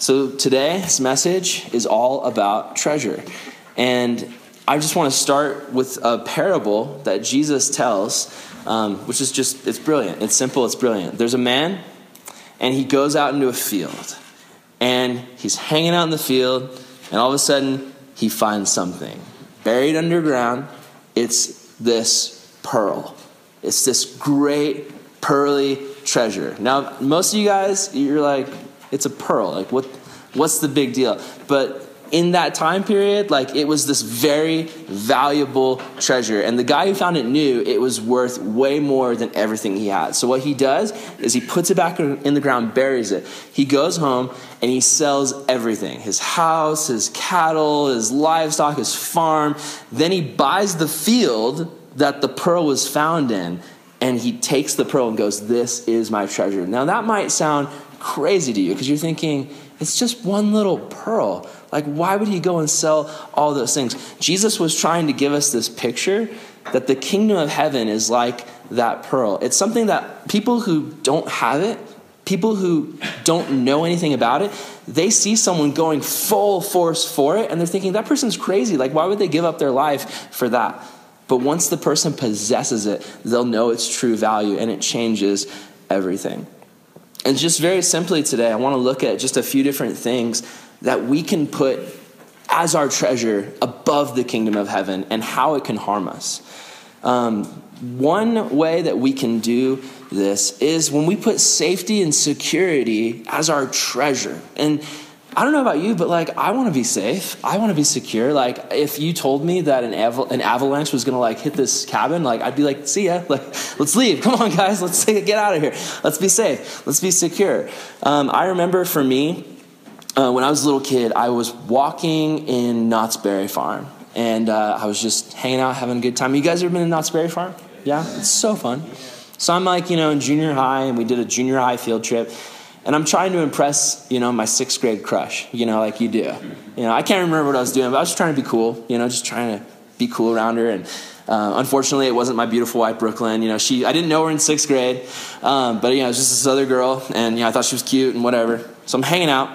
So today's message is all about treasure. And I just want to start with a parable that Jesus tells, um, which is just, it's brilliant. It's simple, it's brilliant. There's a man, and he goes out into a field, and he's hanging out in the field, and all of a sudden, he finds something buried underground. It's this pearl. It's this great pearly treasure. Now, most of you guys, you're like, it's a pearl. Like, what, what's the big deal? But in that time period, like it was this very valuable treasure. And the guy who found it knew it was worth way more than everything he had. So what he does is he puts it back in the ground, buries it. He goes home and he sells everything his house, his cattle, his livestock, his farm. Then he buys the field that the pearl was found in. And he takes the pearl and goes, This is my treasure. Now, that might sound crazy to you because you're thinking, it's just one little pearl. Like, why would he go and sell all those things? Jesus was trying to give us this picture that the kingdom of heaven is like that pearl. It's something that people who don't have it, people who don't know anything about it, they see someone going full force for it and they're thinking, that person's crazy. Like, why would they give up their life for that? But once the person possesses it, they'll know its true value and it changes everything. And just very simply today, I want to look at just a few different things that we can put as our treasure above the kingdom of heaven and how it can harm us. Um, one way that we can do this is when we put safety and security as our treasure. And I don't know about you, but like I want to be safe. I want to be secure. Like if you told me that an, an avalanche was gonna like hit this cabin, like I'd be like, see ya. Like let's leave. Come on, guys. Let's get out of here. Let's be safe. Let's be secure. Um, I remember for me, uh, when I was a little kid, I was walking in Knott's Berry Farm, and uh, I was just hanging out, having a good time. You guys ever been to Knott's Berry Farm? Yeah, it's so fun. So I'm like, you know, in junior high, and we did a junior high field trip, and I'm trying to impress, you know, my sixth grade crush, you know, like you do. You know, I can't remember what I was doing, but I was just trying to be cool, you know, just trying to be cool around her, and uh, unfortunately, it wasn't my beautiful wife, Brooklyn. You know, she I didn't know her in sixth grade, um, but you know, it was just this other girl, and you know, I thought she was cute and whatever. So I'm hanging out,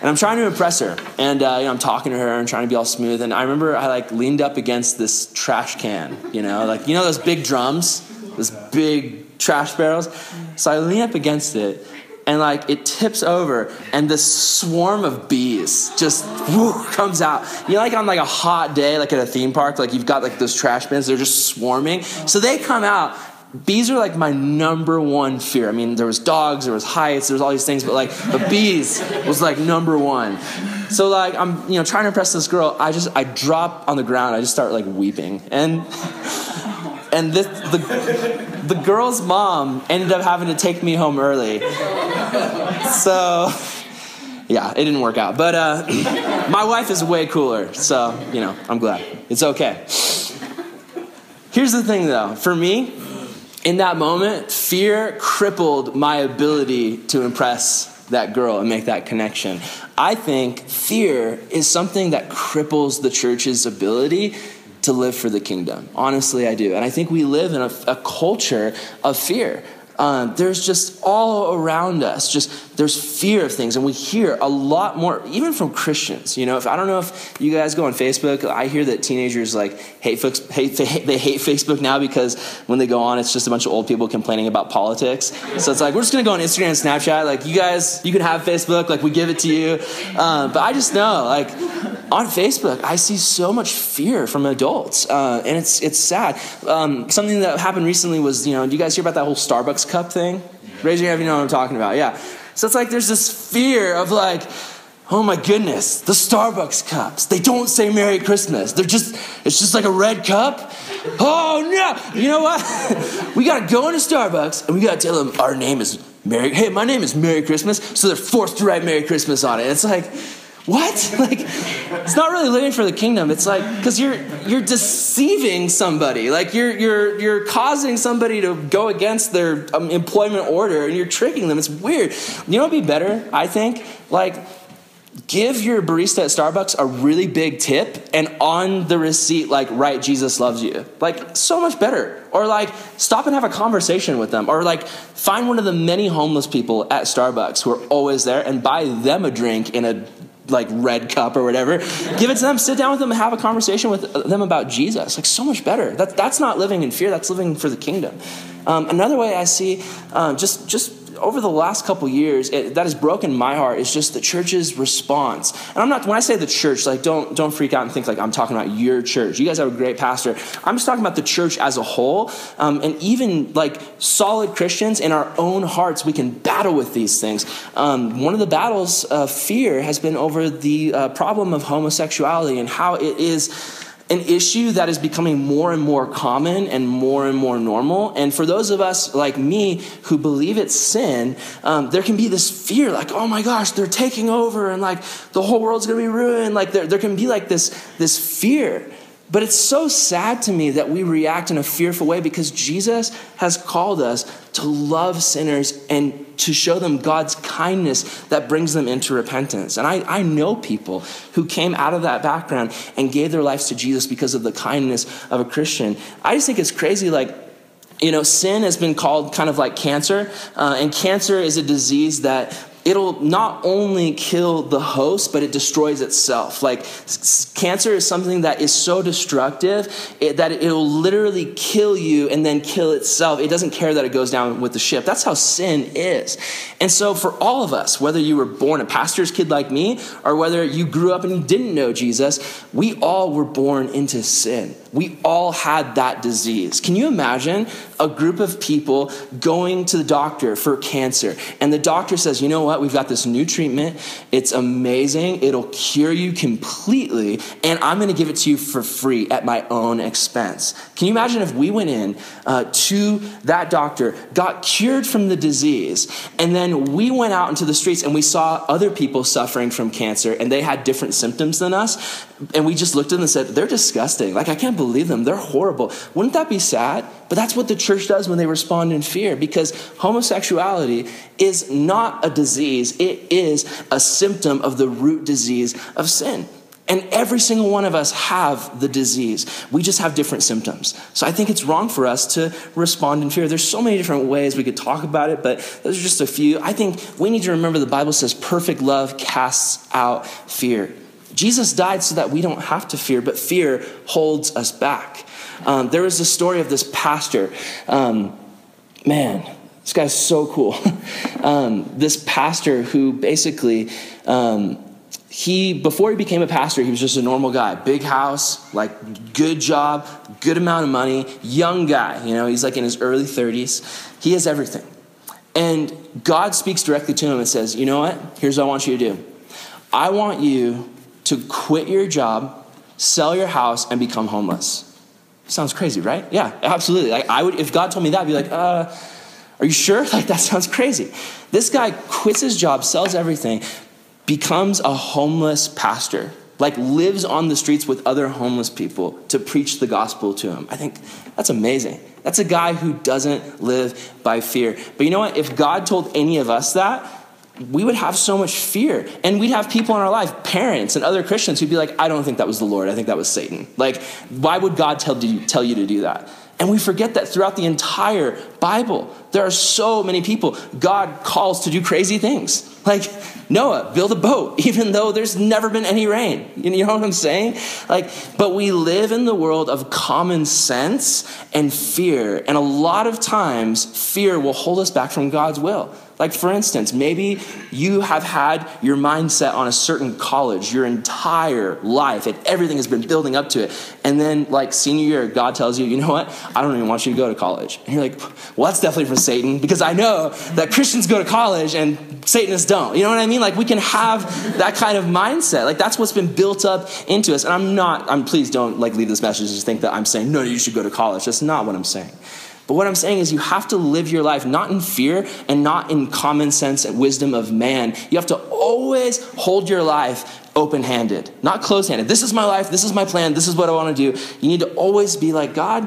and I'm trying to impress her, and uh, you know, I'm talking to her and trying to be all smooth. And I remember I like leaned up against this trash can, you know, like you know those big drums, those big trash barrels. So I lean up against it, and like it tips over, and this swarm of bees just whoo, comes out. You know, like on like a hot day, like at a theme park, like you've got like those trash bins, they're just swarming. So they come out bees are like my number one fear. I mean, there was dogs, there was heights, there was all these things, but like the bees was like number one. So like I'm, you know, trying to impress this girl. I just I drop on the ground. I just start like weeping, and and this the the girl's mom ended up having to take me home early. So yeah, it didn't work out. But uh, my wife is way cooler, so you know I'm glad. It's okay. Here's the thing, though. For me, in that moment, fear crippled my ability to impress that girl and make that connection. I think fear is something that cripples the church's ability to live for the kingdom. Honestly, I do. And I think we live in a, a culture of fear. Um, there's just all around us, just there's fear of things, and we hear a lot more, even from Christians. You know, if I don't know if you guys go on Facebook, I hear that teenagers like hate, hate they hate Facebook now because when they go on, it's just a bunch of old people complaining about politics. So it's like we're just gonna go on Instagram and Snapchat. Like you guys, you can have Facebook, like we give it to you. Um, but I just know, like on Facebook, I see so much fear from adults, uh, and it's it's sad. Um, something that happened recently was, you know, do you guys hear about that whole Starbucks cup thing? Raise your hand if you know what I'm talking about. Yeah. So it's like there's this fear of like, oh my goodness, the Starbucks cups. They don't say Merry Christmas. They're just, it's just like a red cup. Oh no. You know what? we gotta go into Starbucks and we gotta tell them our name is Merry, hey, my name is Merry Christmas. So they're forced to write Merry Christmas on it. It's like, what? Like, it's not really living for the kingdom. It's like because you're you're deceiving somebody. Like you're you're you're causing somebody to go against their um, employment order, and you're tricking them. It's weird. You know what'd be better? I think like give your barista at Starbucks a really big tip and on the receipt, like, write Jesus loves you. Like, so much better. Or, like, stop and have a conversation with them. Or, like, find one of the many homeless people at Starbucks who are always there and buy them a drink in a like red cup or whatever give it to them sit down with them and have a conversation with them about jesus. Like so much better. That, that's not living in fear that's living for the kingdom. Um, another way i see um, just just over the last couple years, it, that has broken my heart is just the church's response. And I'm not when I say the church, like don't don't freak out and think like I'm talking about your church. You guys have a great pastor. I'm just talking about the church as a whole, um, and even like solid Christians in our own hearts, we can battle with these things. Um, one of the battles of fear has been over the uh, problem of homosexuality and how it is an issue that is becoming more and more common and more and more normal. And for those of us like me who believe it's sin, um, there can be this fear like, oh my gosh, they're taking over and like the whole world's gonna be ruined. Like there, there can be like this, this fear. But it's so sad to me that we react in a fearful way because Jesus has called us to love sinners and to show them God's kindness that brings them into repentance. And I, I know people who came out of that background and gave their lives to Jesus because of the kindness of a Christian. I just think it's crazy, like, you know, sin has been called kind of like cancer, uh, and cancer is a disease that it'll not only kill the host, but it destroys itself. Like cancer is something that is so destructive it, that it'll literally kill you and then kill itself. It doesn't care that it goes down with the ship. That's how sin is. And so, for all of us, whether you were born a pastor's kid like me or whether you grew up and you didn't know Jesus, we all were born into sin. We all had that disease. Can you imagine a group of people going to the doctor for cancer? And the doctor says, you know what? We've got this new treatment. It's amazing. It'll cure you completely. And I'm going to give it to you for free at my own expense. Can you imagine if we went in uh, to that doctor, got cured from the disease, and then we went out into the streets and we saw other people suffering from cancer and they had different symptoms than us? And we just looked at them and said, they're disgusting. Like, I can't believe them. They're horrible. Wouldn't that be sad? But that's what the church does when they respond in fear because homosexuality is not a disease, it is a symptom of the root disease of sin. And every single one of us have the disease. We just have different symptoms. So I think it's wrong for us to respond in fear. There's so many different ways we could talk about it, but those are just a few. I think we need to remember the Bible says perfect love casts out fear. Jesus died so that we don't have to fear, but fear holds us back. Um, a story of this pastor. Um, man, this guy's so cool. um, this pastor who basically, um, he before he became a pastor, he was just a normal guy, big house, like good job, good amount of money, young guy. You know, he's like in his early 30s. He has everything. And God speaks directly to him and says, You know what? Here's what I want you to do. I want you to quit your job, sell your house, and become homeless. Sounds crazy, right? Yeah, absolutely. Like I would, if God told me that, I'd be like, uh, are you sure? Like that sounds crazy. This guy quits his job, sells everything, becomes a homeless pastor, like lives on the streets with other homeless people to preach the gospel to him. I think that's amazing. That's a guy who doesn't live by fear. But you know what? If God told any of us that, we would have so much fear. And we'd have people in our life, parents and other Christians, who'd be like, I don't think that was the Lord. I think that was Satan. Like, why would God tell you, tell you to do that? And we forget that throughout the entire Bible, there are so many people God calls to do crazy things. Like Noah, build a boat, even though there's never been any rain. You know what I'm saying? Like, but we live in the world of common sense and fear. And a lot of times, fear will hold us back from God's will. Like, for instance, maybe you have had your mindset on a certain college your entire life, and everything has been building up to it. And then, like, senior year, God tells you, you know what? I don't even want you to go to college. And you're like, well, that's definitely from Satan, because I know that Christians go to college and Satanists don't. You know what I mean? Like, we can have that kind of mindset. Like, that's what's been built up into us. And I'm not, I'm please don't, like, leave this message and just think that I'm saying, no, you should go to college. That's not what I'm saying. But what I'm saying is, you have to live your life not in fear and not in common sense and wisdom of man. You have to always hold your life open handed, not closed handed. This is my life. This is my plan. This is what I want to do. You need to always be like, God,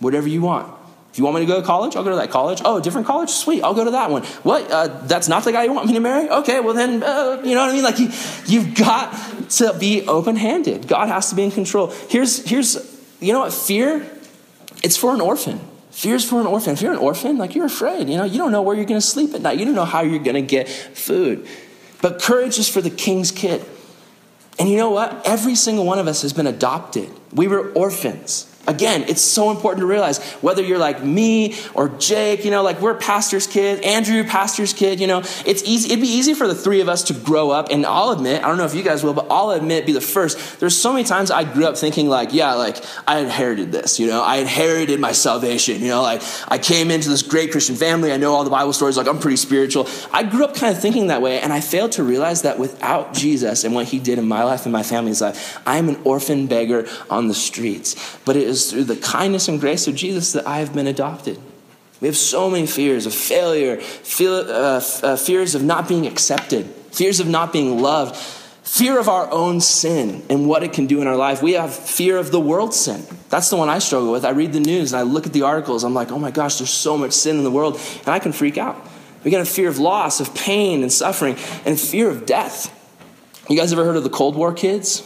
whatever you want. If you want me to go to college, I'll go to that college. Oh, different college? Sweet, I'll go to that one. What? Uh, that's not the guy you want me to marry? Okay, well then, uh, you know what I mean? Like, you, you've got to be open handed. God has to be in control. Here's, here's, you know what? Fear, it's for an orphan. Fear's for an orphan. If you're an orphan, like you're afraid, you know, you don't know where you're going to sleep at night. You don't know how you're going to get food. But courage is for the king's kid. And you know what? Every single one of us has been adopted. We were orphans. Again, it's so important to realize whether you're like me or Jake, you know, like we're pastor's kid, Andrew, pastor's kid, you know, it's easy. It'd be easy for the three of us to grow up. And I'll admit, I don't know if you guys will, but I'll admit, be the first. There's so many times I grew up thinking like, yeah, like I inherited this, you know, I inherited my salvation, you know, like I came into this great Christian family. I know all the Bible stories, like I'm pretty spiritual. I grew up kind of thinking that way. And I failed to realize that without Jesus and what he did in my life and my family's life, I am an orphan beggar on the streets. But it is through the kindness and grace of Jesus that I have been adopted. We have so many fears of failure, uh, uh, fears of not being accepted, fears of not being loved, fear of our own sin and what it can do in our life. We have fear of the world's sin. That's the one I struggle with. I read the news and I look at the articles. I'm like, oh my gosh, there's so much sin in the world, and I can freak out. We get a fear of loss, of pain and suffering, and fear of death. You guys ever heard of the Cold War kids?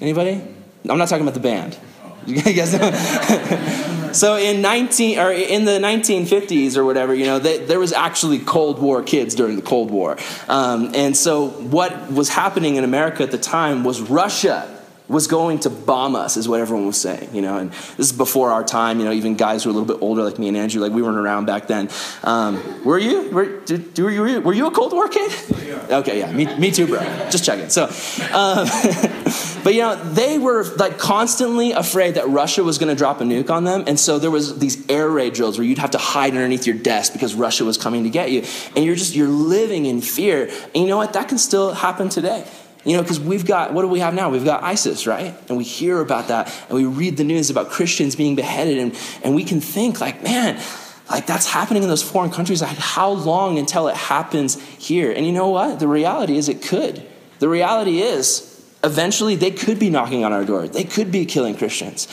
Anybody? I'm not talking about the band. You guys know? so in 19 or in the 1950s or whatever, you know, they, there was actually Cold War kids during the Cold War, um, and so what was happening in America at the time was Russia was going to bomb us, is what everyone was saying, you know. And this is before our time, you know. Even guys who are a little bit older, like me and Andrew, like we weren't around back then. Um, were you? Were, did, were you? Were you a Cold War kid? Okay, yeah, me, me too, bro. Just checking. So, um, but you know, they were like constantly afraid that Russia was going to drop a nuke on them, and so there was these air raid drills where you'd have to hide underneath your desk because Russia was coming to get you, and you're just you're living in fear. And you know what? That can still happen today. You know, because we've got, what do we have now? We've got ISIS, right? And we hear about that and we read the news about Christians being beheaded and, and we can think, like, man, like that's happening in those foreign countries. Like, how long until it happens here? And you know what? The reality is it could. The reality is eventually they could be knocking on our door, they could be killing Christians.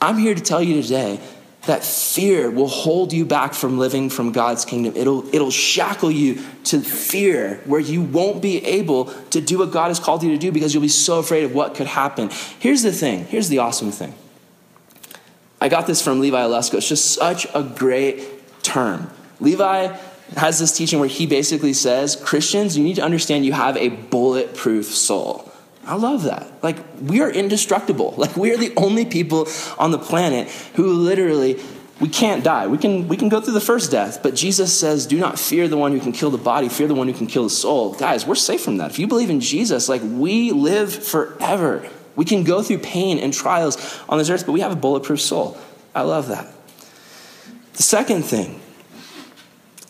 I'm here to tell you today that fear will hold you back from living from God's kingdom. It'll, it'll shackle you to fear where you won't be able to do what God has called you to do because you'll be so afraid of what could happen. Here's the thing here's the awesome thing. I got this from Levi Lusko. It's just such a great term. Levi has this teaching where he basically says Christians, you need to understand you have a bulletproof soul. I love that. Like, we are indestructible. Like, we are the only people on the planet who literally, we can't die. We can, we can go through the first death, but Jesus says, do not fear the one who can kill the body, fear the one who can kill the soul. Guys, we're safe from that. If you believe in Jesus, like, we live forever. We can go through pain and trials on this earth, but we have a bulletproof soul. I love that. The second thing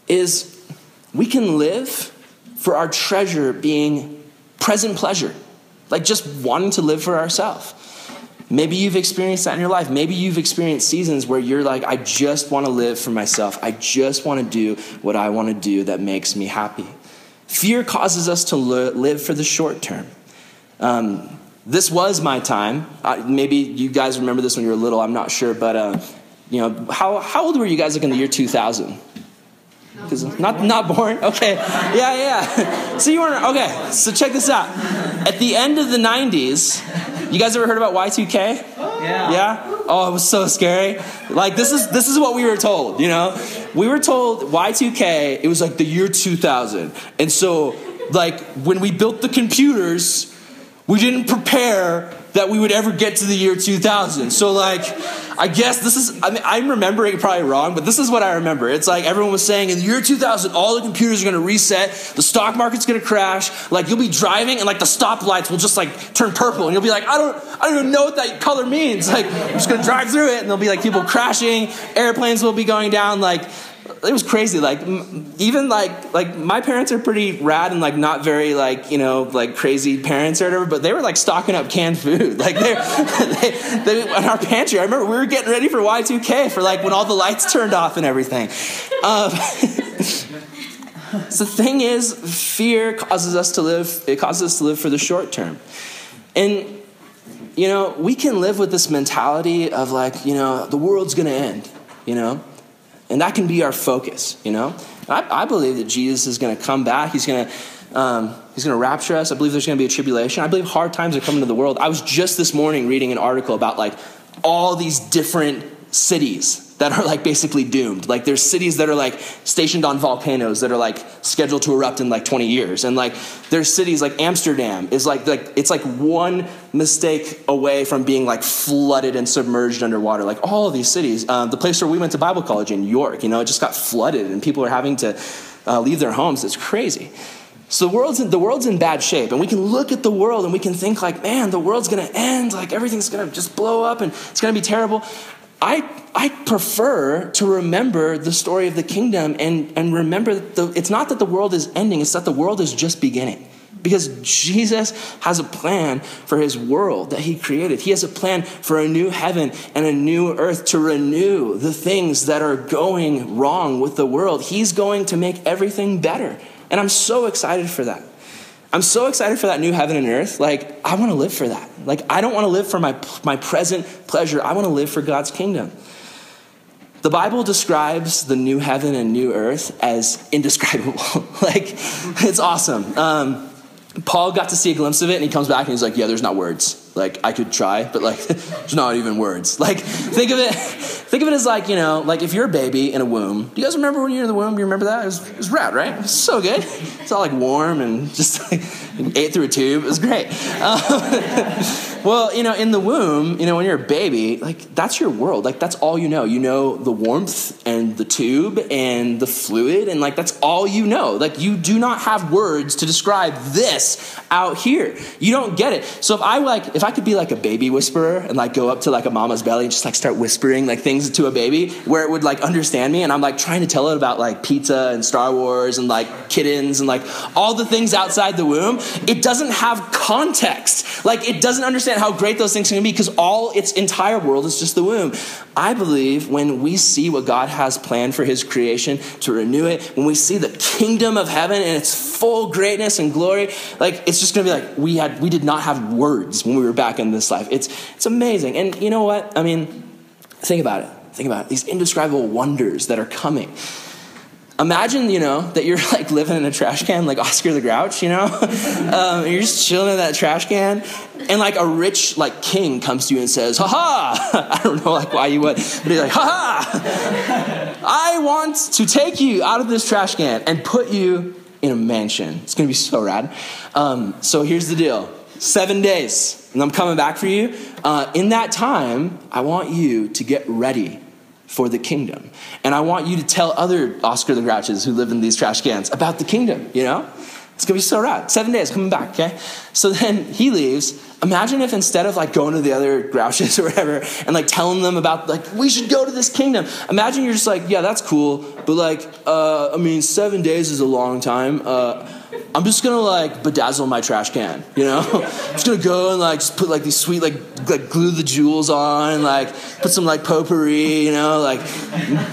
is we can live for our treasure being present pleasure like just wanting to live for ourselves. Maybe you've experienced that in your life. Maybe you've experienced seasons where you're like, I just want to live for myself. I just want to do what I want to do that makes me happy. Fear causes us to live for the short term. Um, this was my time. Maybe you guys remember this when you were little. I'm not sure, but uh, you know, how, how old were you guys like in the year 2000? Not not born. Okay. Yeah, yeah. So you weren't okay. So check this out. At the end of the '90s, you guys ever heard about Y2K? Yeah. Yeah. Oh, it was so scary. Like this is this is what we were told. You know, we were told Y2K. It was like the year 2000, and so like when we built the computers, we didn't prepare that we would ever get to the year 2000. So, like, I guess this is, I mean, I'm remembering probably wrong, but this is what I remember. It's like everyone was saying in the year 2000, all the computers are going to reset, the stock market's going to crash, like, you'll be driving and, like, the stoplights will just, like, turn purple, and you'll be like, I don't, I don't even know what that color means. Like, I'm just going to drive through it, and there'll be, like, people crashing, airplanes will be going down, like, it was crazy. Like even like like my parents are pretty rad and like not very like you know like crazy parents or whatever, but they were like stocking up canned food. Like they they, they in our pantry. I remember we were getting ready for Y two K for like when all the lights turned off and everything. Um, so the thing is, fear causes us to live. It causes us to live for the short term, and you know we can live with this mentality of like you know the world's to end. You know And that can be our focus, you know? I, I believe that Jesus is going to come back. He's going to um, he's going to rapture us. I believe there's going to be a tribulation. I believe hard times are coming to the world. I was just this morning reading an article about like all these different cities that are like basically doomed. Like there's cities that are like stationed on volcanoes that are like scheduled to erupt in like 20 years. And like there's cities like Amsterdam is like like it's like one mistake away from being like flooded and submerged underwater. Like all of these cities, uh, the place where we went to Bible college in New York, you know, it just got flooded and people are having to uh, leave their homes. It's crazy. So the world's, in, the world's in bad shape, and we can look at the world and we can think like, man, the world's gonna end, like everything's gonna just blow up and it's gonna be terrible. I, I prefer to remember the story of the kingdom and, and remember that the, it's not that the world is ending, it's that the world is just beginning. Because Jesus has a plan for his world that he created. He has a plan for a new heaven and a new earth to renew the things that are going wrong with the world. He's going to make everything better. And I'm so excited for that. I'm so excited for that new heaven and earth. Like, I want to live for that. Like, I don't want to live for my, my present pleasure. I want to live for God's kingdom. The Bible describes the new heaven and new earth as indescribable. like, it's awesome. Um, Paul got to see a glimpse of it and he comes back and he's like, Yeah, there's not words. Like, I could try, but like, there's not even words. Like, think of it, think of it as like, you know, like if you're a baby in a womb. Do you guys remember when you were in the womb? You remember that? It was, it was rad, right? It was so good. It's all like warm and just like ate through a tube. It was great. Um, well, you know, in the womb, you know, when you're a baby, like that's your world. Like that's all you know. You know the warmth and the tube and the fluid, and like that's all you know. Like you do not have words to describe this out here. You don't get it. So if I like, if I could be like a baby whisperer and like go up to like a mama's belly and just like start whispering like things to a baby where it would like understand me, and I'm like trying to tell it about like pizza and Star Wars and like kittens and like all the things outside the womb, it doesn't have context. Like it doesn't understand how great those things can be because all its entire world is just the womb. I believe when we see what God has planned for his creation to renew it, when we see the kingdom of heaven and its full greatness and glory, like it's just gonna be like we had we did not have words when we were back in this life. It's it's amazing. And you know what? I mean, think about it. Think about it. These indescribable wonders that are coming imagine you know that you're like living in a trash can like oscar the grouch you know um, you're just chilling in that trash can and like a rich like king comes to you and says, "Ha ha!" I don't know like why you would, but he's like, "Ha ha! I want to take you out of this trash can and put you in a mansion. It's gonna be so rad." Um, so here's the deal: seven days, and I'm coming back for you. Uh, in that time, I want you to get ready for the kingdom, and I want you to tell other Oscar the Grouches who live in these trash cans about the kingdom. You know. It's gonna be so rad. Seven days coming back, okay? So then he leaves. Imagine if instead of like going to the other grouches or whatever and like telling them about like we should go to this kingdom. Imagine you're just like, yeah, that's cool, but like, uh, I mean, seven days is a long time. Uh, I'm just gonna like bedazzle my trash can, you know? I'm just gonna go and like just put like these sweet like like glue the jewels on, like put some like potpourri, you know, like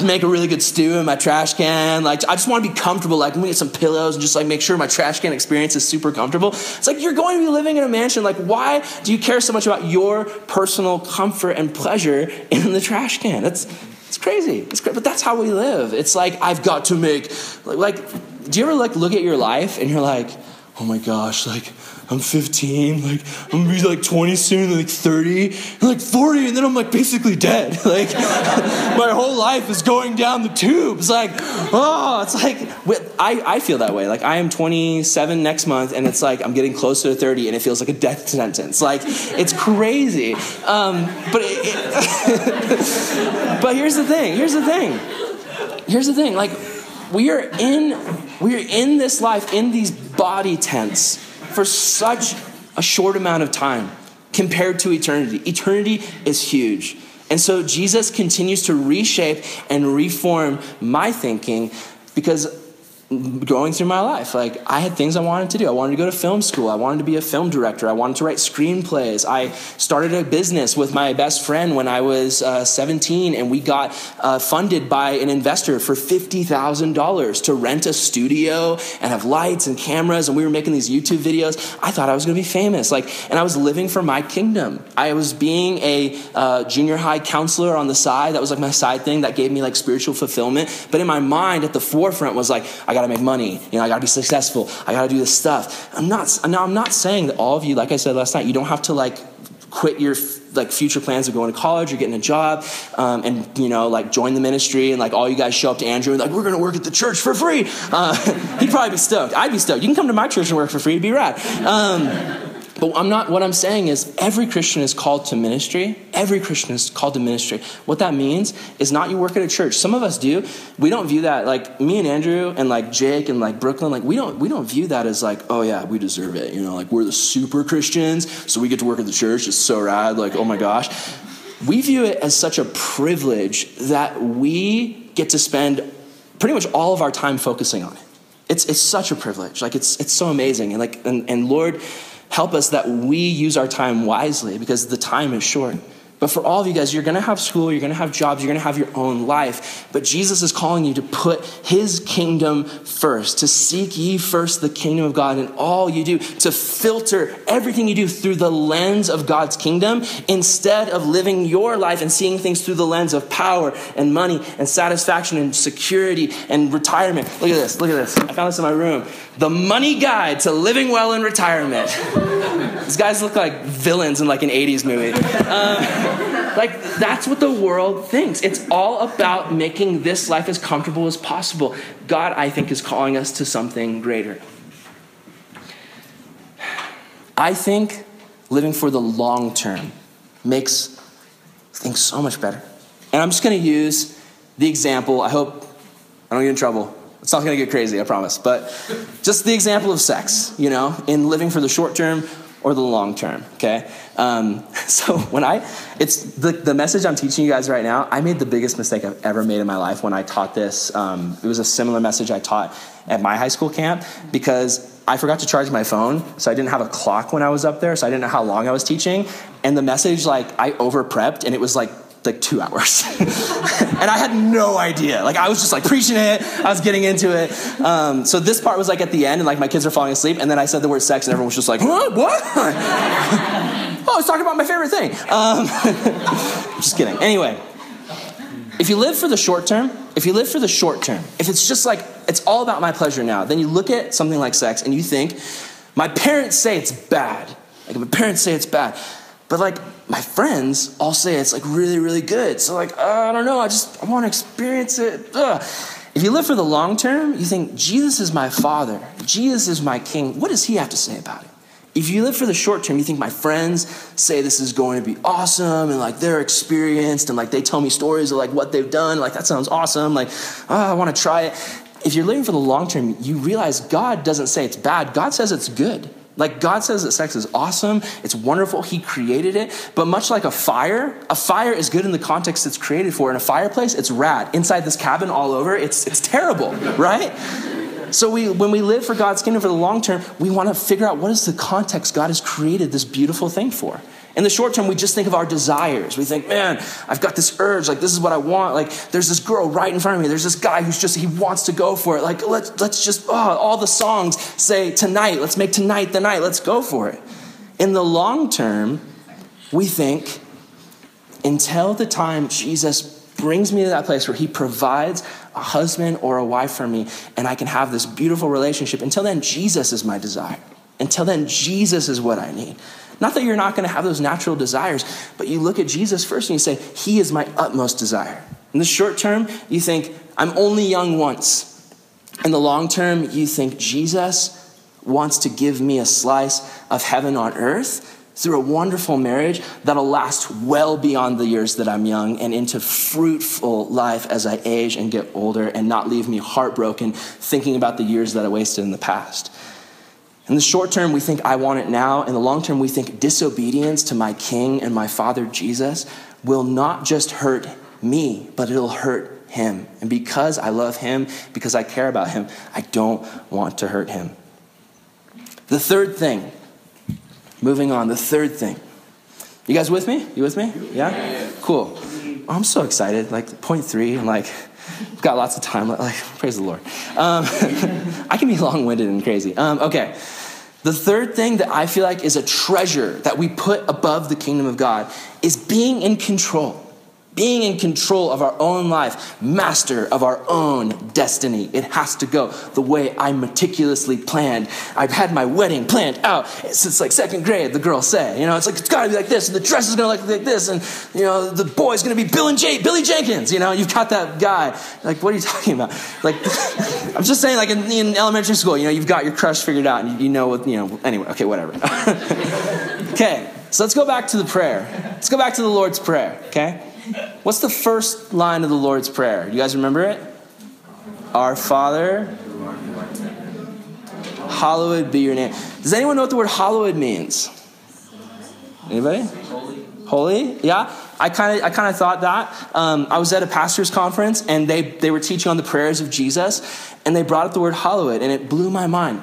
make a really good stew in my trash can. Like I just want to be comfortable. Like let me get some pillows and just like make sure my trash can experience is super comfortable. It's like you're going to be living in a mansion. Like why do you care so much about your personal comfort and pleasure in the trash can? That's it's crazy. It's. But that's how we live. It's like I've got to make like do you ever like look at your life and you're like, oh my gosh, like I'm 15, like I'm gonna be like 20 soon, like 30, and like 40, and then I'm like basically dead. Like my whole life is going down the tube. It's like, oh, it's like I, I feel that way. Like I am 27 next month, and it's like I'm getting closer to 30, and it feels like a death sentence. Like it's crazy. Um, but it, it but here's the thing. Here's the thing. Here's the thing. Like we are in we are in this life in these body tents for such a short amount of time compared to eternity. Eternity is huge. And so Jesus continues to reshape and reform my thinking because going through my life. Like, I had things I wanted to do. I wanted to go to film school. I wanted to be a film director. I wanted to write screenplays. I started a business with my best friend when I was uh, 17, and we got uh, funded by an investor for $50,000 to rent a studio and have lights and cameras, and we were making these YouTube videos. I thought I was going to be famous. Like, and I was living for my kingdom. I was being a uh, junior high counselor on the side. That was like my side thing that gave me like spiritual fulfillment. But in my mind, at the forefront was like, I got to make money. You know, I got to be successful. I got to do this stuff. I'm not. Now, I'm not saying that all of you, like I said last night, you don't have to like quit your like future plans of going to college or getting a job um, and you know like join the ministry and like all you guys show up to andrew and like we're gonna work at the church for free uh, he'd probably be stoked i'd be stoked you can come to my church and work for free it'd be rad um, but I'm not, what I'm saying is every Christian is called to ministry. Every Christian is called to ministry. What that means is not you work at a church. Some of us do. We don't view that like me and Andrew and like Jake and like Brooklyn, like we don't, we don't view that as like, oh yeah, we deserve it. You know, like we're the super Christians, so we get to work at the church. It's so rad. Like, oh my gosh. We view it as such a privilege that we get to spend pretty much all of our time focusing on it. It's, it's such a privilege. Like it's, it's so amazing. And like, and, and Lord, Help us that we use our time wisely because the time is short. But for all of you guys, you're going to have school, you're going to have jobs, you're going to have your own life. But Jesus is calling you to put his kingdom first, to seek ye first the kingdom of God in all you do, to filter everything you do through the lens of God's kingdom instead of living your life and seeing things through the lens of power and money and satisfaction and security and retirement. Look at this, look at this. I found this in my room. The Money Guide to Living Well in Retirement. These guys look like villains in like an 80s movie. Uh, like, that's what the world thinks. It's all about making this life as comfortable as possible. God, I think, is calling us to something greater. I think living for the long term makes things so much better. And I'm just going to use the example. I hope I don't get in trouble it's not going to get crazy, I promise. But just the example of sex, you know, in living for the short term or the long term, okay? Um, so when I, it's the, the message I'm teaching you guys right now, I made the biggest mistake I've ever made in my life when I taught this. Um, it was a similar message I taught at my high school camp because I forgot to charge my phone, so I didn't have a clock when I was up there, so I didn't know how long I was teaching. And the message, like, I over prepped, and it was like like two hours. and I had no idea. Like I was just like preaching it. I was getting into it. Um, so this part was like at the end, and like my kids are falling asleep, and then I said the word sex, and everyone was just like, huh, what? oh, I was talking about my favorite thing. Um, just kidding. Anyway, if you live for the short term, if you live for the short term, if it's just like it's all about my pleasure now, then you look at something like sex and you think, my parents say it's bad. Like my parents say it's bad. But like my friends all say it's like really, really good. So like, uh, I don't know, I just I want to experience it. Ugh. If you live for the long term, you think Jesus is my father, Jesus is my king. What does he have to say about it? If you live for the short term, you think my friends say this is going to be awesome and like they're experienced and like they tell me stories of like what they've done. Like that sounds awesome. Like, oh, I want to try it. If you're living for the long term, you realize God doesn't say it's bad. God says it's good. Like God says that sex is awesome, it's wonderful, He created it. But much like a fire, a fire is good in the context it's created for. In a fireplace, it's rad. Inside this cabin, all over, it's, it's terrible, right? So we, when we live for God's kingdom for the long term, we want to figure out what is the context God has created this beautiful thing for. In the short term, we just think of our desires. We think, man, I've got this urge. Like, this is what I want. Like, there's this girl right in front of me. There's this guy who's just, he wants to go for it. Like, let's, let's just, oh, all the songs say tonight. Let's make tonight the night. Let's go for it. In the long term, we think, until the time Jesus brings me to that place where he provides a husband or a wife for me and I can have this beautiful relationship, until then, Jesus is my desire. Until then, Jesus is what I need. Not that you're not going to have those natural desires, but you look at Jesus first and you say, He is my utmost desire. In the short term, you think, I'm only young once. In the long term, you think, Jesus wants to give me a slice of heaven on earth through a wonderful marriage that'll last well beyond the years that I'm young and into fruitful life as I age and get older and not leave me heartbroken thinking about the years that I wasted in the past. In the short term, we think, I want it now. In the long term, we think disobedience to my King and my Father Jesus will not just hurt me, but it'll hurt him. And because I love him, because I care about him, I don't want to hurt him. The third thing, moving on, the third thing. You guys with me? You with me? Yeah? Cool. I'm so excited. Like, point three, I'm like, I've got lots of time. Like, praise the Lord. Um, I can be long winded and crazy. Um, okay. The third thing that I feel like is a treasure that we put above the kingdom of God is being in control being in control of our own life, master of our own destiny. It has to go the way I meticulously planned. I've had my wedding planned out since like second grade, the girls say. You know, it's like, it's gotta be like this, and the dress is gonna look like this, and, you know, the boy's gonna be Bill and J- Billy Jenkins. You know, you've got that guy. Like, what are you talking about? Like, I'm just saying, like in, in, elementary school, you know, you've got your crush figured out, and you, you know what, you know, anyway, okay, whatever. okay, so let's go back to the prayer. Let's go back to the Lord's Prayer, okay? What's the first line of the Lord's Prayer? You guys remember it? Our Father, hallowed be your name. Does anyone know what the word hallowed means? Anybody? Holy. Yeah. I kind of I kind of thought that. Um, I was at a pastors conference and they they were teaching on the prayers of Jesus and they brought up the word hallowed and it blew my mind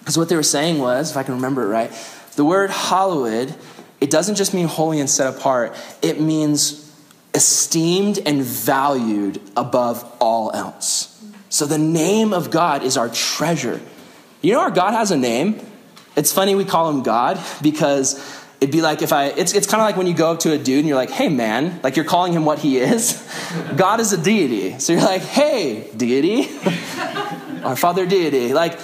because what they were saying was, if I can remember it right, the word hallowed it doesn't just mean holy and set apart. It means esteemed and valued above all else. So the name of God is our treasure. You know, our God has a name. It's funny we call him God because it'd be like if I, it's, it's kind of like when you go up to a dude and you're like, hey man, like you're calling him what he is. God is a deity. So you're like, hey, deity, our father deity. Like,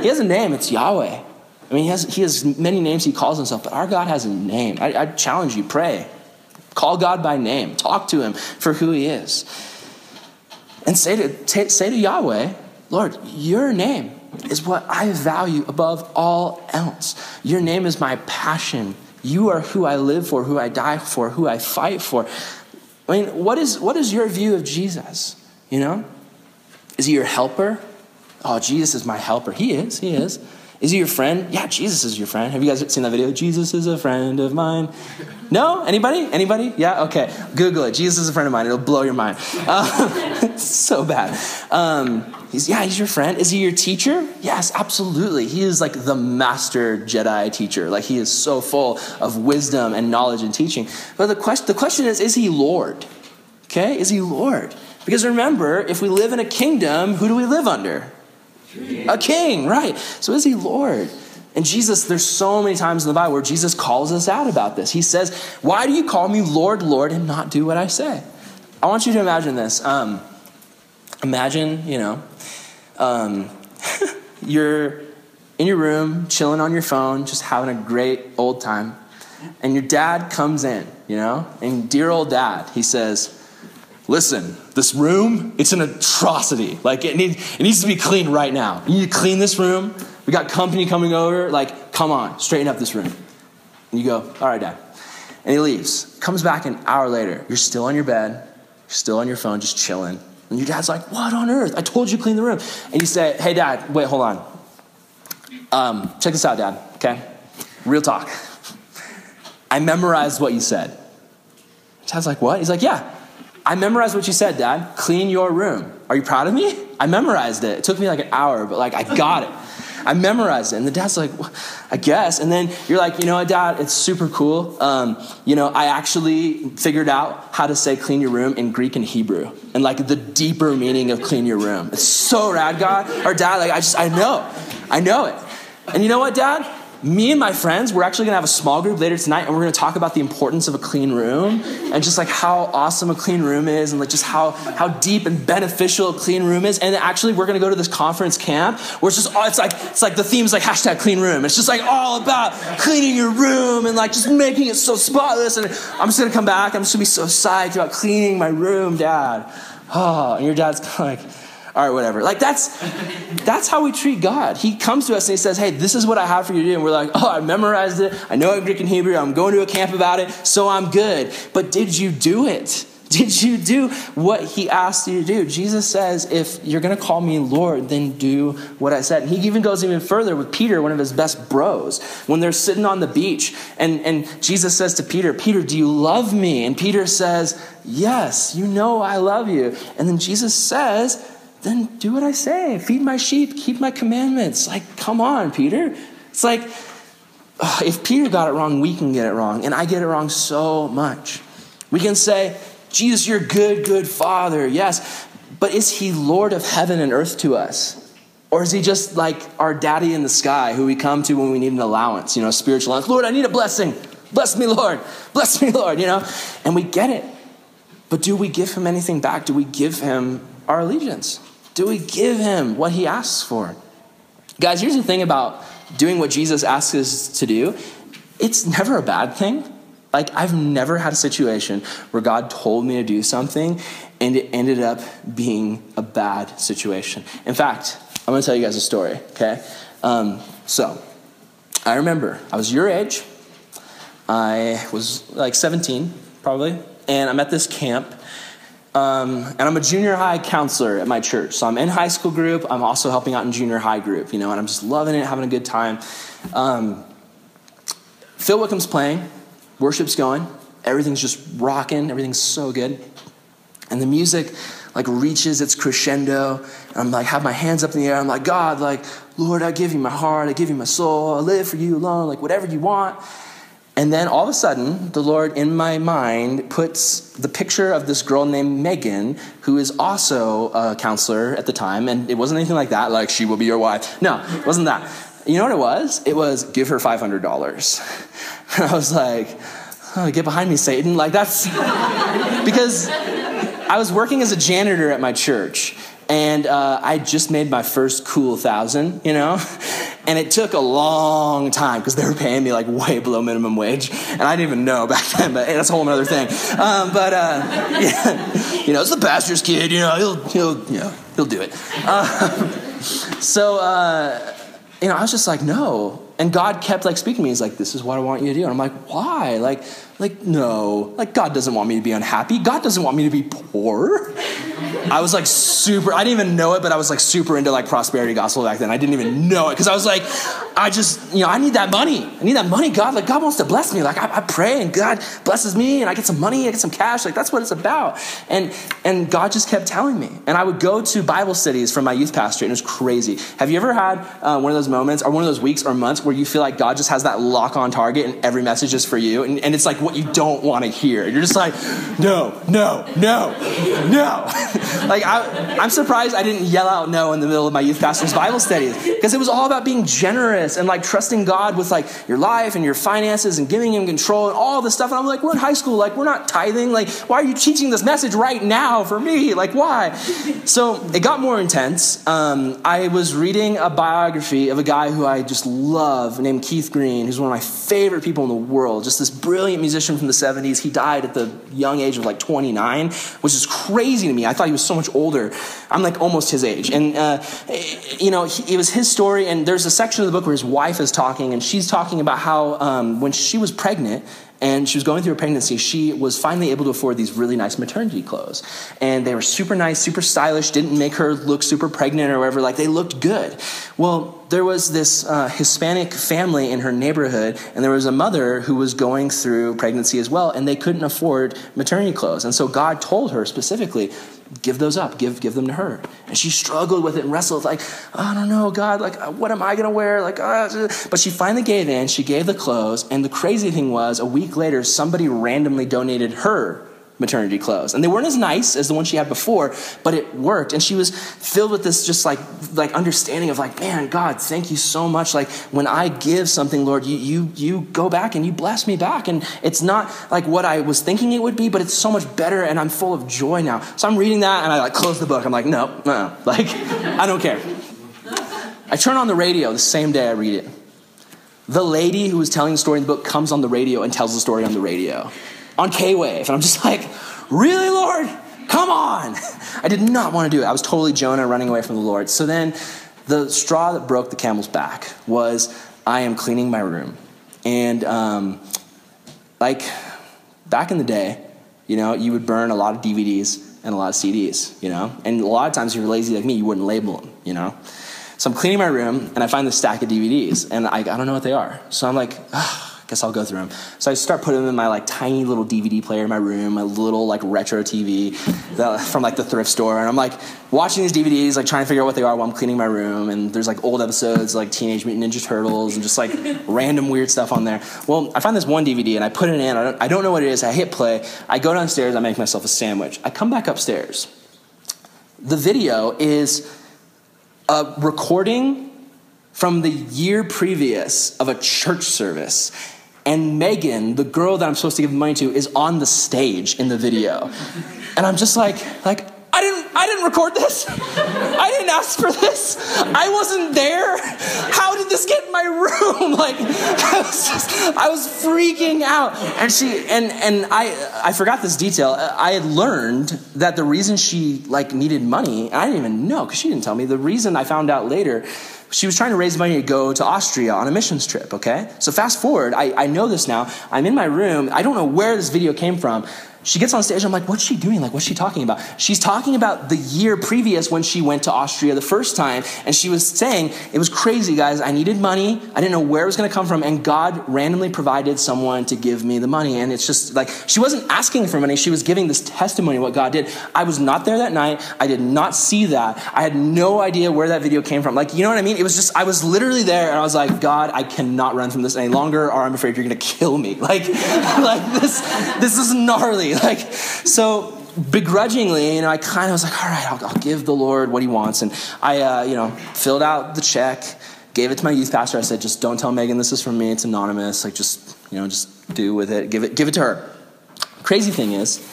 he has a name, it's Yahweh. I mean, he has, he has many names he calls himself, but our God has a name. I, I challenge you, pray. Call God by name. Talk to him for who he is. And say to, t- say to Yahweh, Lord, your name is what I value above all else. Your name is my passion. You are who I live for, who I die for, who I fight for. I mean, what is, what is your view of Jesus? You know? Is he your helper? Oh, Jesus is my helper. He is, he is. Is he your friend? Yeah, Jesus is your friend. Have you guys seen that video? Jesus is a friend of mine. No? Anybody? Anybody? Yeah? Okay. Google it. Jesus is a friend of mine. It'll blow your mind. Uh, so bad. Um, he's, yeah, he's your friend. Is he your teacher? Yes, absolutely. He is like the master Jedi teacher. Like he is so full of wisdom and knowledge and teaching. But the question, the question is, is he Lord? Okay? Is he Lord? Because remember, if we live in a kingdom, who do we live under? A king, right. So is he Lord? And Jesus, there's so many times in the Bible where Jesus calls us out about this. He says, Why do you call me Lord, Lord, and not do what I say? I want you to imagine this. Um, imagine, you know, um, you're in your room, chilling on your phone, just having a great old time, and your dad comes in, you know, and dear old dad, he says, listen, this room, it's an atrocity. Like it needs, it needs to be cleaned right now. You need to clean this room. We got company coming over. Like, come on, straighten up this room. And you go, all right, dad. And he leaves. Comes back an hour later. You're still on your bed. You're still on your phone, just chilling. And your dad's like, what on earth? I told you to clean the room. And you say, hey, dad, wait, hold on. Um, check this out, dad, okay? Real talk. I memorized what you said. Dad's like, what? He's like, yeah, I memorized what you said, Dad. Clean your room. Are you proud of me? I memorized it. It took me like an hour, but like I got it. I memorized it. And the dad's like, well, I guess. And then you're like, you know what, dad, it's super cool. Um, you know, I actually figured out how to say clean your room in Greek and Hebrew and like the deeper meaning of clean your room. It's so rad, God. Or dad, like, I just, I know. I know it. And you know what, dad? Me and my friends, we're actually gonna have a small group later tonight, and we're gonna talk about the importance of a clean room and just like how awesome a clean room is, and like just how how deep and beneficial a clean room is. And actually, we're gonna go to this conference camp where it's just oh, it's like it's like the theme is like hashtag clean room. It's just like all about cleaning your room and like just making it so spotless. And I'm just gonna come back. I'm just gonna be so psyched about cleaning my room, Dad. Oh, and your dad's like all right, whatever. Like that's that's how we treat God. He comes to us and he says, Hey, this is what I have for you to do. And we're like, Oh, I memorized it. I know Greek and Hebrew. I'm going to a camp about it, so I'm good. But did you do it? Did you do what he asked you to do? Jesus says, if you're going to call me Lord, then do what I said. And he even goes even further with Peter, one of his best bros, when they're sitting on the beach. And, and Jesus says to Peter, Peter, do you love me? And Peter says, Yes, you know I love you. And then Jesus says, Then do what I say. Feed my sheep, keep my commandments. Like, come on, Peter. It's like, if Peter got it wrong, we can get it wrong. And I get it wrong so much. We can say, Jesus, you're good, good Father. Yes. But is he Lord of heaven and earth to us? Or is he just like our daddy in the sky who we come to when we need an allowance, you know, spiritual allowance? Lord, I need a blessing. Bless me, Lord. Bless me, Lord, you know? And we get it. But do we give him anything back? Do we give him our allegiance? Do we give him what he asks for? Guys, here's the thing about doing what Jesus asks us to do it's never a bad thing. Like, I've never had a situation where God told me to do something and it ended up being a bad situation. In fact, I'm gonna tell you guys a story, okay? Um, so, I remember I was your age, I was like 17, probably, and I'm at this camp. Um, and I'm a junior high counselor at my church. So I'm in high school group. I'm also helping out in junior high group, you know, and I'm just loving it, having a good time. Um, Phil Wickham's playing, worship's going, everything's just rocking, everything's so good. And the music like reaches its crescendo. And I'm like, have my hands up in the air. I'm like, God, like, Lord, I give you my heart, I give you my soul, I live for you alone, like whatever you want. And then all of a sudden, the Lord in my mind puts the picture of this girl named Megan, who is also a counselor at the time. And it wasn't anything like that, like, she will be your wife. No, it wasn't that. You know what it was? It was give her $500. And I was like, oh, get behind me, Satan. Like, that's because I was working as a janitor at my church and uh, I just made my first cool thousand, you know? And it took a long time because they were paying me like way below minimum wage. And I didn't even know back then, but that's a whole other thing. Um, but, uh, yeah, you know, it's the pastor's kid, you know, he'll, he'll, you know, he'll do it. Uh, so, uh, you know, I was just like, no. And God kept like speaking to me. He's like, this is what I want you to do. And I'm like, why? Like, like, no. Like, God doesn't want me to be unhappy. God doesn't want me to be poor. I was like super, I didn't even know it, but I was like super into like prosperity gospel back then. I didn't even know it because I was like, I just, you know, I need that money. I need that money, God. Like, God wants to bless me. Like, I, I pray and God blesses me and I get some money, I get some cash. Like, that's what it's about. And, and God just kept telling me. And I would go to Bible studies from my youth pastor and it was crazy. Have you ever had uh, one of those moments or one of those weeks or months where you feel like God just has that lock on target and every message is for you? And, and it's like what you don't want to hear. You're just like, no, no, no, no. like, I, I'm surprised I didn't yell out no in the middle of my youth pastor's Bible studies because it was all about being generous and like trusting God with like your life and your finances and giving Him control and all this stuff. And I'm like, we're in high school, like, we're not tithing. Like, why are you teaching this message right now for me? Like, why? So it got more intense. Um, I was reading a biography of a guy who I just love named Keith Green, who's one of my favorite people in the world, just this brilliant musician from the 70s. He died at the young age of like 29, which is crazy to me. I thought he was so much older. I'm like almost his age. And, uh, you know, he, it was his story. And there's a section of the book where his wife is talking, and she's talking about how um, when she was pregnant, and she was going through her pregnancy, she was finally able to afford these really nice maternity clothes. And they were super nice, super stylish, didn't make her look super pregnant or whatever. Like they looked good. Well, there was this uh, Hispanic family in her neighborhood, and there was a mother who was going through pregnancy as well, and they couldn't afford maternity clothes. And so God told her specifically, give those up, give, give them to her. And she struggled with it and wrestled, like, I don't know, God, like, uh, what am I gonna wear? Like, uh, but she finally gave in, she gave the clothes, and the crazy thing was, a week later, somebody randomly donated her maternity clothes. And they weren't as nice as the one she had before, but it worked. And she was filled with this just like like understanding of like, man, God, thank you so much. Like when I give something, Lord, you you you go back and you bless me back. And it's not like what I was thinking it would be, but it's so much better and I'm full of joy now. So I'm reading that and I like close the book. I'm like, no, no, uh-uh. like I don't care. I turn on the radio the same day I read it. The lady who was telling the story in the book comes on the radio and tells the story on the radio on K Wave. And I'm just like, really, Lord? Come on. I did not want to do it. I was totally Jonah running away from the Lord. So then the straw that broke the camel's back was I am cleaning my room. And um, like back in the day, You know, you would burn a lot of DVDs and a lot of CDs, you know? And a lot of times, if you're lazy like me, you wouldn't label them, you know? So I'm cleaning my room and I find this stack of DVDs and I, I don't know what they are. So I'm like, guess I'll go through them. So I start putting them in my like tiny little DVD player in my room, my little like retro TV that, from like the thrift store, and I'm like watching these DVDs, like trying to figure out what they are while I'm cleaning my room. And there's like old episodes like Teenage Mutant Ninja Turtles and just like random weird stuff on there. Well, I find this one DVD and I put it in. I don't, I don't know what it is. I hit play. I go downstairs. I make myself a sandwich. I come back upstairs. The video is a recording from the year previous of a church service and Megan, the girl that I'm supposed to give money to, is on the stage in the video. And I'm just like, like, I didn't, I didn't record this. I didn't ask for this. I wasn't there. How did this get in my room? Like, I was, just, I was freaking out. And she, and, and I, I forgot this detail. I had learned that the reason she like needed money, I didn't even know because she didn't tell me. The reason I found out later she was trying to raise money to go to Austria on a missions trip, okay? So fast forward, I, I know this now. I'm in my room. I don't know where this video came from. She gets on stage. I'm like, what's she doing? Like, what's she talking about? She's talking about the year previous when she went to Austria the first time. And she was saying, it was crazy, guys. I needed money. I didn't know where it was going to come from. And God randomly provided someone to give me the money. And it's just like, she wasn't asking for money. She was giving this testimony of what God did. I was not there that night. I did not see that. I had no idea where that video came from. Like, you know what I mean? It was just, I was literally there and I was like, God, I cannot run from this any longer or I'm afraid you're going to kill me. Like, like this, this is gnarly. Like, so begrudgingly, you know, I kind of was like, all right, I'll, I'll give the Lord what he wants. And I, uh, you know, filled out the check, gave it to my youth pastor. I said, just don't tell Megan this is from me. It's anonymous. Like, just, you know, just do with it. Give it, give it to her. Crazy thing is,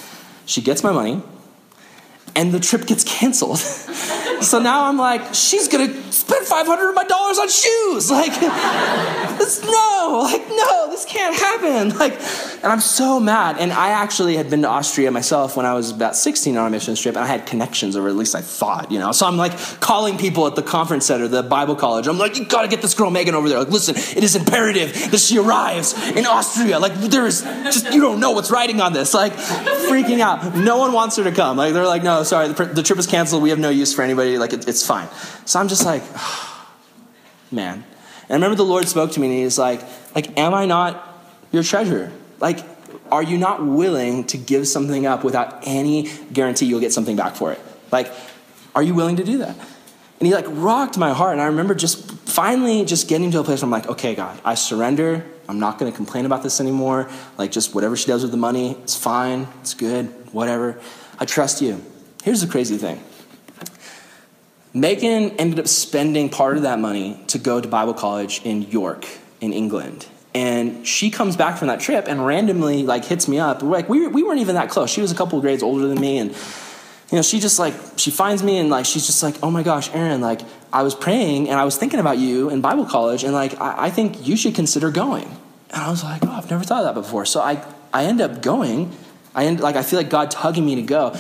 she gets my money and the trip gets canceled. so now I'm like, she's gonna spend 500 of my dollars on shoes. Like, this, no, like, no, this can't happen. Like, and I'm so mad. And I actually had been to Austria myself when I was about 16 on a mission trip, and I had connections, or at least I thought, you know. So I'm like calling people at the conference center, the Bible college. I'm like, you gotta get this girl Megan over there. Like, listen, it is imperative that she arrives in Austria. Like, there's just, you don't know what's writing on this. Like, freaking out. No one wants her to come. Like, they're like, no, sorry, the, the trip is canceled. We have no use for anybody. Like, it, it's fine. So I'm just like, oh, man. And I remember the Lord spoke to me and he's like, like, am I not your treasure? Like, are you not willing to give something up without any guarantee you'll get something back for it? Like, are you willing to do that? And he like rocked my heart. And I remember just finally just getting to a place where I'm like, okay, God, I surrender. I'm not going to complain about this anymore. Like, just whatever she does with the money, it's fine. It's good. Whatever. I trust you. Here's the crazy thing Megan ended up spending part of that money to go to Bible college in York, in England. And she comes back from that trip and randomly like hits me up. We're like we, we weren't even that close. She was a couple grades older than me, and you know she just like she finds me and like she's just like, oh my gosh, Aaron, like I was praying and I was thinking about you in Bible college, and like I, I think you should consider going. And I was like, oh, I've never thought of that before. So I I end up going. I end like I feel like God tugging me to go.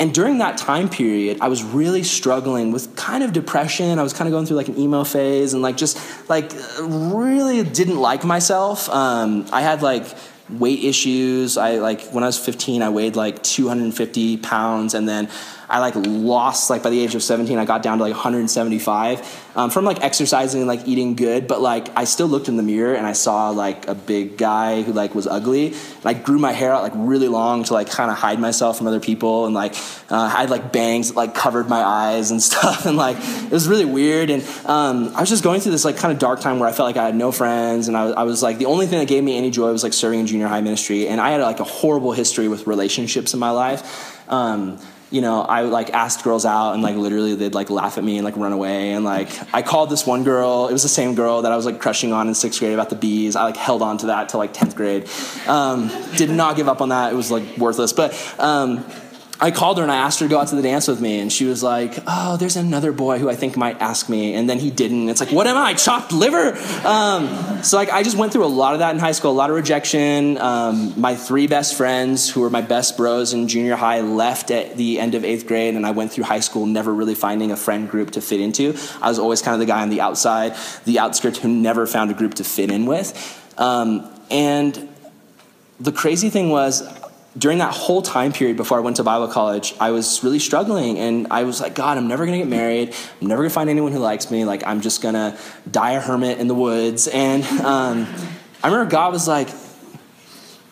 And during that time period, I was really struggling with kind of depression. I was kind of going through like an emo phase and like just like really didn't like myself. Um, I had like weight issues. I like when I was 15, I weighed like 250 pounds, and then I like lost like by the age of 17, I got down to like 175 um, from like exercising and like eating good. But like I still looked in the mirror and I saw like a big guy who like was ugly. And I grew my hair out like really long to like kind of hide myself from other people. And like uh, I had like bangs that like covered my eyes and stuff. And like it was really weird. And um, I was just going through this like kind of dark time where I felt like I had no friends. And I, I was like the only thing that gave me any joy was like serving in junior high ministry. And I had like a horrible history with relationships in my life. Um, you know, I like asked girls out and like literally they'd like laugh at me and like run away. And like I called this one girl, it was the same girl that I was like crushing on in sixth grade about the bees. I like held on to that till like 10th grade. Um, did not give up on that. It was like worthless. But, um, I called her and I asked her to go out to the dance with me, and she was like, "Oh, there's another boy who I think might ask me," and then he didn't. It's like, what am I, chopped liver? Um, so like, I just went through a lot of that in high school, a lot of rejection. Um, my three best friends, who were my best bros in junior high, left at the end of eighth grade, and I went through high school never really finding a friend group to fit into. I was always kind of the guy on the outside, the outskirts, who never found a group to fit in with. Um, and the crazy thing was during that whole time period before I went to Bible college, I was really struggling. And I was like, God, I'm never to get married. I'm never to find anyone who likes me. Like, I'm just to die a hermit in the woods. And um, I remember God was like,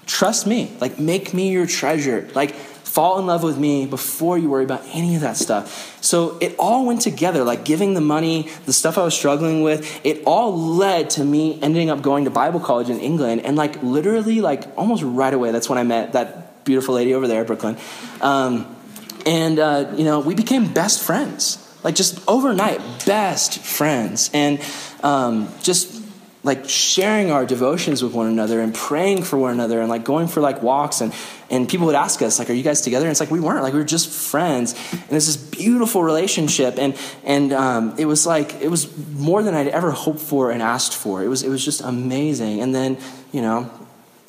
trust me. Like, make me your treasure. Like, fall in love with me before you worry about any of that stuff. So it all went together, like giving the money, the stuff I was struggling with, it all led to me ending up going to Bible college in England. And like literally, like almost right away, that's when I met that beautiful lady over there, Brooklyn. Um, and, uh, you know, we became best friends. Like just overnight, best friends. And um, just like sharing our devotions with one another and praying for one another and like going for like walks and and people would ask us like are you guys together and it's like we weren't like we were just friends and it's this beautiful relationship and and um, it was like it was more than i'd ever hoped for and asked for it was it was just amazing and then you know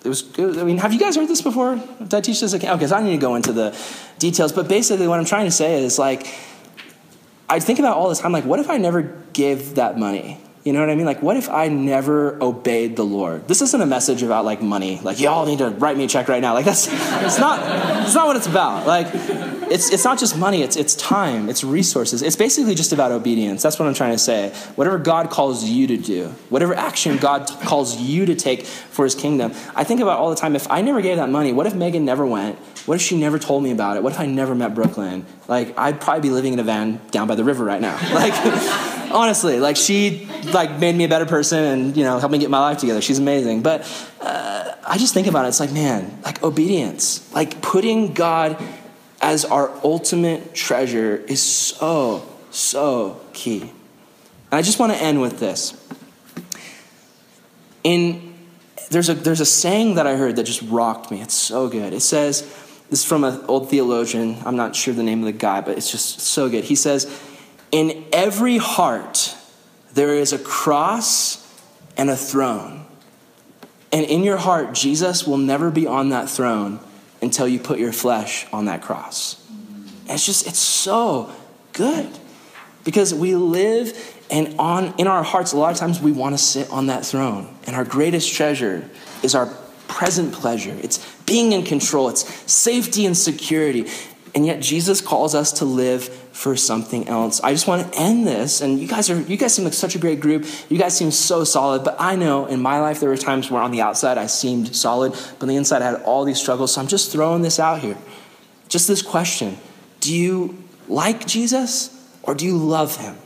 it was. I mean, have you guys heard this before? Did I teach this? Okay, okay, so I need to go into the details. But basically, what I'm trying to say is like, I think about all the time, like, what if I never give that money? You know what I mean? Like, what if I never obeyed the Lord? This isn't a message about like money. Like, y'all need to write me a check right now. Like, that's it's not. It's not what it's about. Like, it's it's not just money. It's it's time. It's resources. It's basically just about obedience. That's what I'm trying to say. Whatever God calls you to do, whatever action God t- calls you to take for His kingdom. I think about all the time. If I never gave that money, what if Megan never went? What if she never told me about it? What if I never met Brooklyn? Like, I'd probably be living in a van down by the river right now. Like honestly like she like made me a better person and you know helped me get my life together she's amazing but uh, i just think about it it's like man like obedience like putting god as our ultimate treasure is so so key. And i just want to end with this. In there's a there's a saying that i heard that just rocked me. It's so good. It says this is from an old theologian. I'm not sure the name of the guy but it's just so good. He says in every heart, there is a cross and a throne. And in your heart, Jesus will never be on that throne until you put your flesh on that cross. And it's just, it's so good. Because we live and on in our hearts a lot of times we want to sit on that throne. And our greatest treasure is our present pleasure. It's being in control. It's safety and security. And yet Jesus calls us to live for something else. I just want to end this, and you guys are you guys seem like such a great group. You guys seem so solid, but I know in my life there were times where on the outside I seemed solid, but on the inside I had all these struggles. So I'm just throwing this out here. Just this question. Do you like Jesus or do you love him?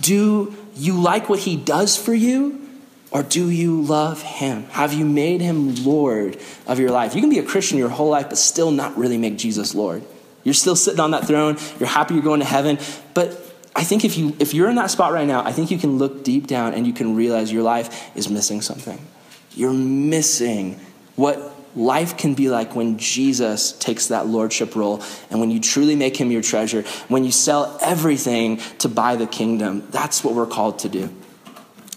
Do you like what he does for you? Or do you love him? Have you made him Lord of your life? You can be a Christian your whole life, but still not really make Jesus Lord. You're still sitting on that throne. You're happy you're going to heaven. But I think if, you, if you're in that spot right now, I think you can look deep down and you can realize your life is missing something. You're missing what life can be like when Jesus takes that lordship role and when you truly make him your treasure, when you sell everything to buy the kingdom. That's what we're called to do.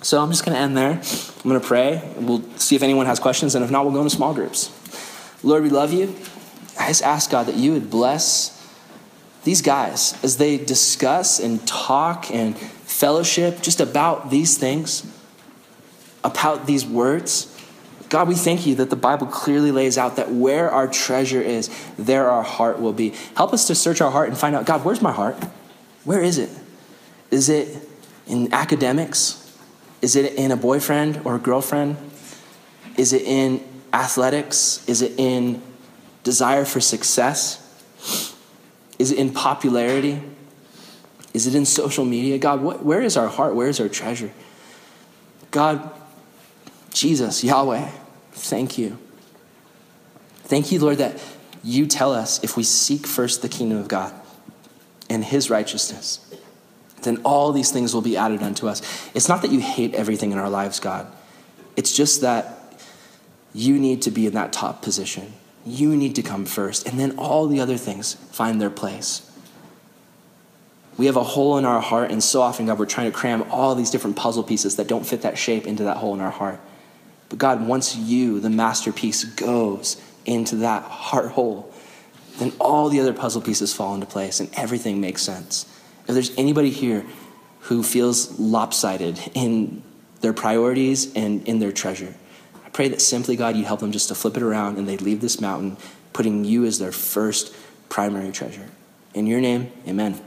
So I'm just going to end there. I'm going to pray. We'll see if anyone has questions, and if not, we'll go into small groups. Lord, we love you. I just ask God that you would bless these guys as they discuss and talk and fellowship just about these things, about these words. God, we thank you that the Bible clearly lays out that where our treasure is, there our heart will be. Help us to search our heart and find out, God, where's my heart? Where is it? Is it in academics? Is it in a boyfriend or a girlfriend? Is it in athletics? Is it in desire for success? Is it in popularity? Is it in social media? God, what, where is our heart? Where is our treasure? God, Jesus, Yahweh, thank you. Thank you, Lord, that you tell us if we seek first the kingdom of God and his righteousness, then all these things will be added unto us. It's not that you hate everything in our lives, God. It's just that you need to be in that top position. You need to come first, and then all the other things find their place. We have a hole in our heart, and so often, God, we're trying to cram all these different puzzle pieces that don't fit that shape into that hole in our heart. But God, once you, the masterpiece, goes into that heart hole, then all the other puzzle pieces fall into place and everything makes sense. If there's anybody here who feels lopsided in their priorities and in their treasure, I pray that simply, God, you'd help them just to flip it around and they'd leave this mountain, putting you as their first primary treasure. In your name, amen.